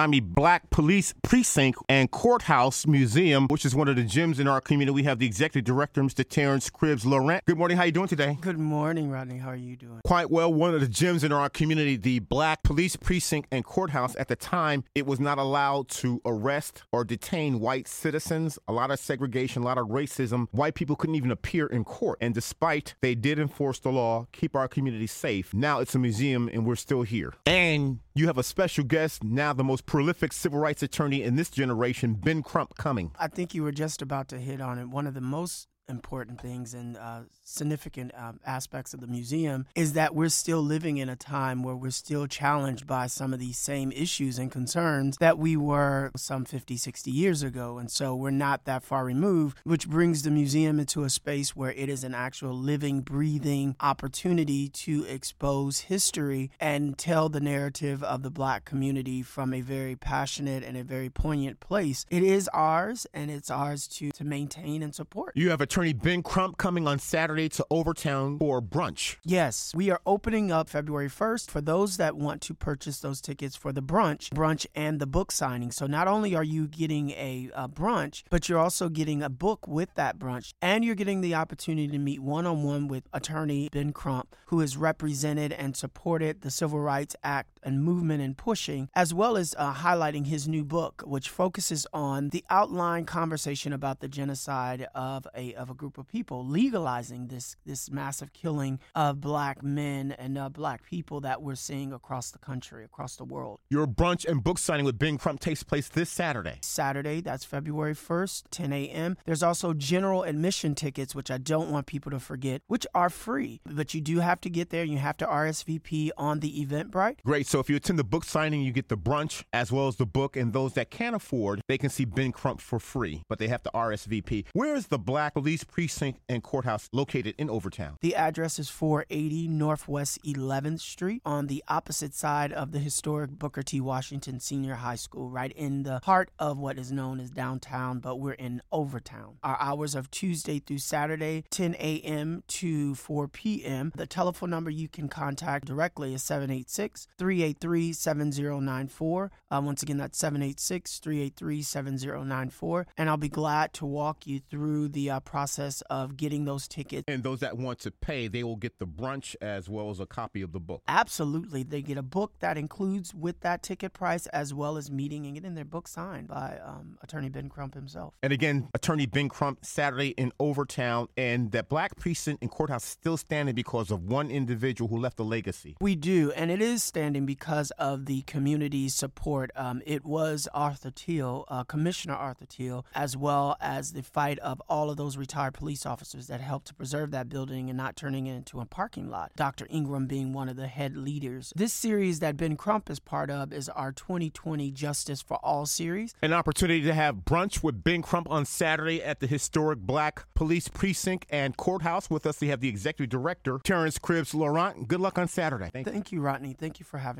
Miami Black Police Precinct and Courthouse Museum, which is one of the gyms in our community. We have the executive director, Mr. Terrence Cribbs Lorrant. Good morning. How you doing today? Good morning, Rodney. How are you doing? Quite well. One of the gyms in our community, the Black Police Precinct and Courthouse, at the time, it was not allowed to arrest or detain white citizens. A lot of segregation, a lot of racism. White people couldn't even appear in court. And despite they did enforce the law, keep our community safe, now it's a museum and we're still here. And you have a special guest, now the most prolific civil rights attorney in this generation, Ben Crump, coming. I think you were just about to hit on it. One of the most important things and uh, significant um, aspects of the museum is that we're still living in a time where we're still challenged by some of these same issues and concerns that we were some 50, 60 years ago. And so we're not that far removed, which brings the museum into a space where it is an actual living, breathing opportunity to expose history and tell the narrative of the black community from a very passionate and a very poignant place. It is ours and it's ours to, to maintain and support. You have attorney Ben Crump coming on Saturday to Overtown for brunch. Yes, we are opening up February 1st for those that want to purchase those tickets for the brunch, brunch and the book signing. So not only are you getting a, a brunch, but you're also getting a book with that brunch, and you're getting the opportunity to meet one on one with attorney Ben Crump, who has represented and supported the Civil Rights Act and movement and pushing, as well as uh, highlighting his new book, which focuses on the outline conversation about the genocide of a of a group of people, legalizing this this massive killing of black men and uh, black people that we're seeing across the country, across the world. Your brunch and book signing with Ben Crump takes place this Saturday. Saturday, that's February 1st, 10 a.m. There's also general admission tickets, which I don't want people to forget, which are free, but you do have to get there. You have to RSVP on the Eventbrite. Great. So if you attend the book signing, you get the brunch as well as the book, and those that can't afford, they can see Ben Crump for free, but they have to RSVP. Where is the Black Police Precinct and Courthouse located in Overtown? The address is 480 Northwest 11th Street on the opposite side of the historic Booker T. Washington Senior High School, right in the heart of what is known as downtown, but we're in Overtown. Our hours of Tuesday through Saturday, 10 a.m. to 4 p.m. The telephone number you can contact directly is 786 383 7094. Uh, once again, that's 786 383 7094. And I'll be glad to walk you through the uh, process of getting those tickets. And those that want to pay, they will get the brunch as well as a copy of the book. Absolutely. They get a book that includes with that ticket price as well as meeting and getting their book signed by um, Attorney Ben Crump himself. And again, Attorney Ben Crump, Saturday in Overtown, and that Black Precinct and Courthouse still standing because of one individual who left a legacy. We do, and it is standing because of the community support. Um, it was Arthur Teele, uh, Commissioner Arthur Teele, as well as the fight of all of those retired police officers that helped to preserve that building and not turning it into a parking lot. Dr. Ingram being one of the head leaders. This series that Ben Crump is part of is our 2020 Justice for All series. An opportunity to have brunch with Ben Crump on Saturday at the historic Black Police Precinct and Courthouse. With us, we have the Executive Director, Terrence Cribbs Lorrant. Good luck on Saturday. Thank, Thank you, Rodney. Thank you for having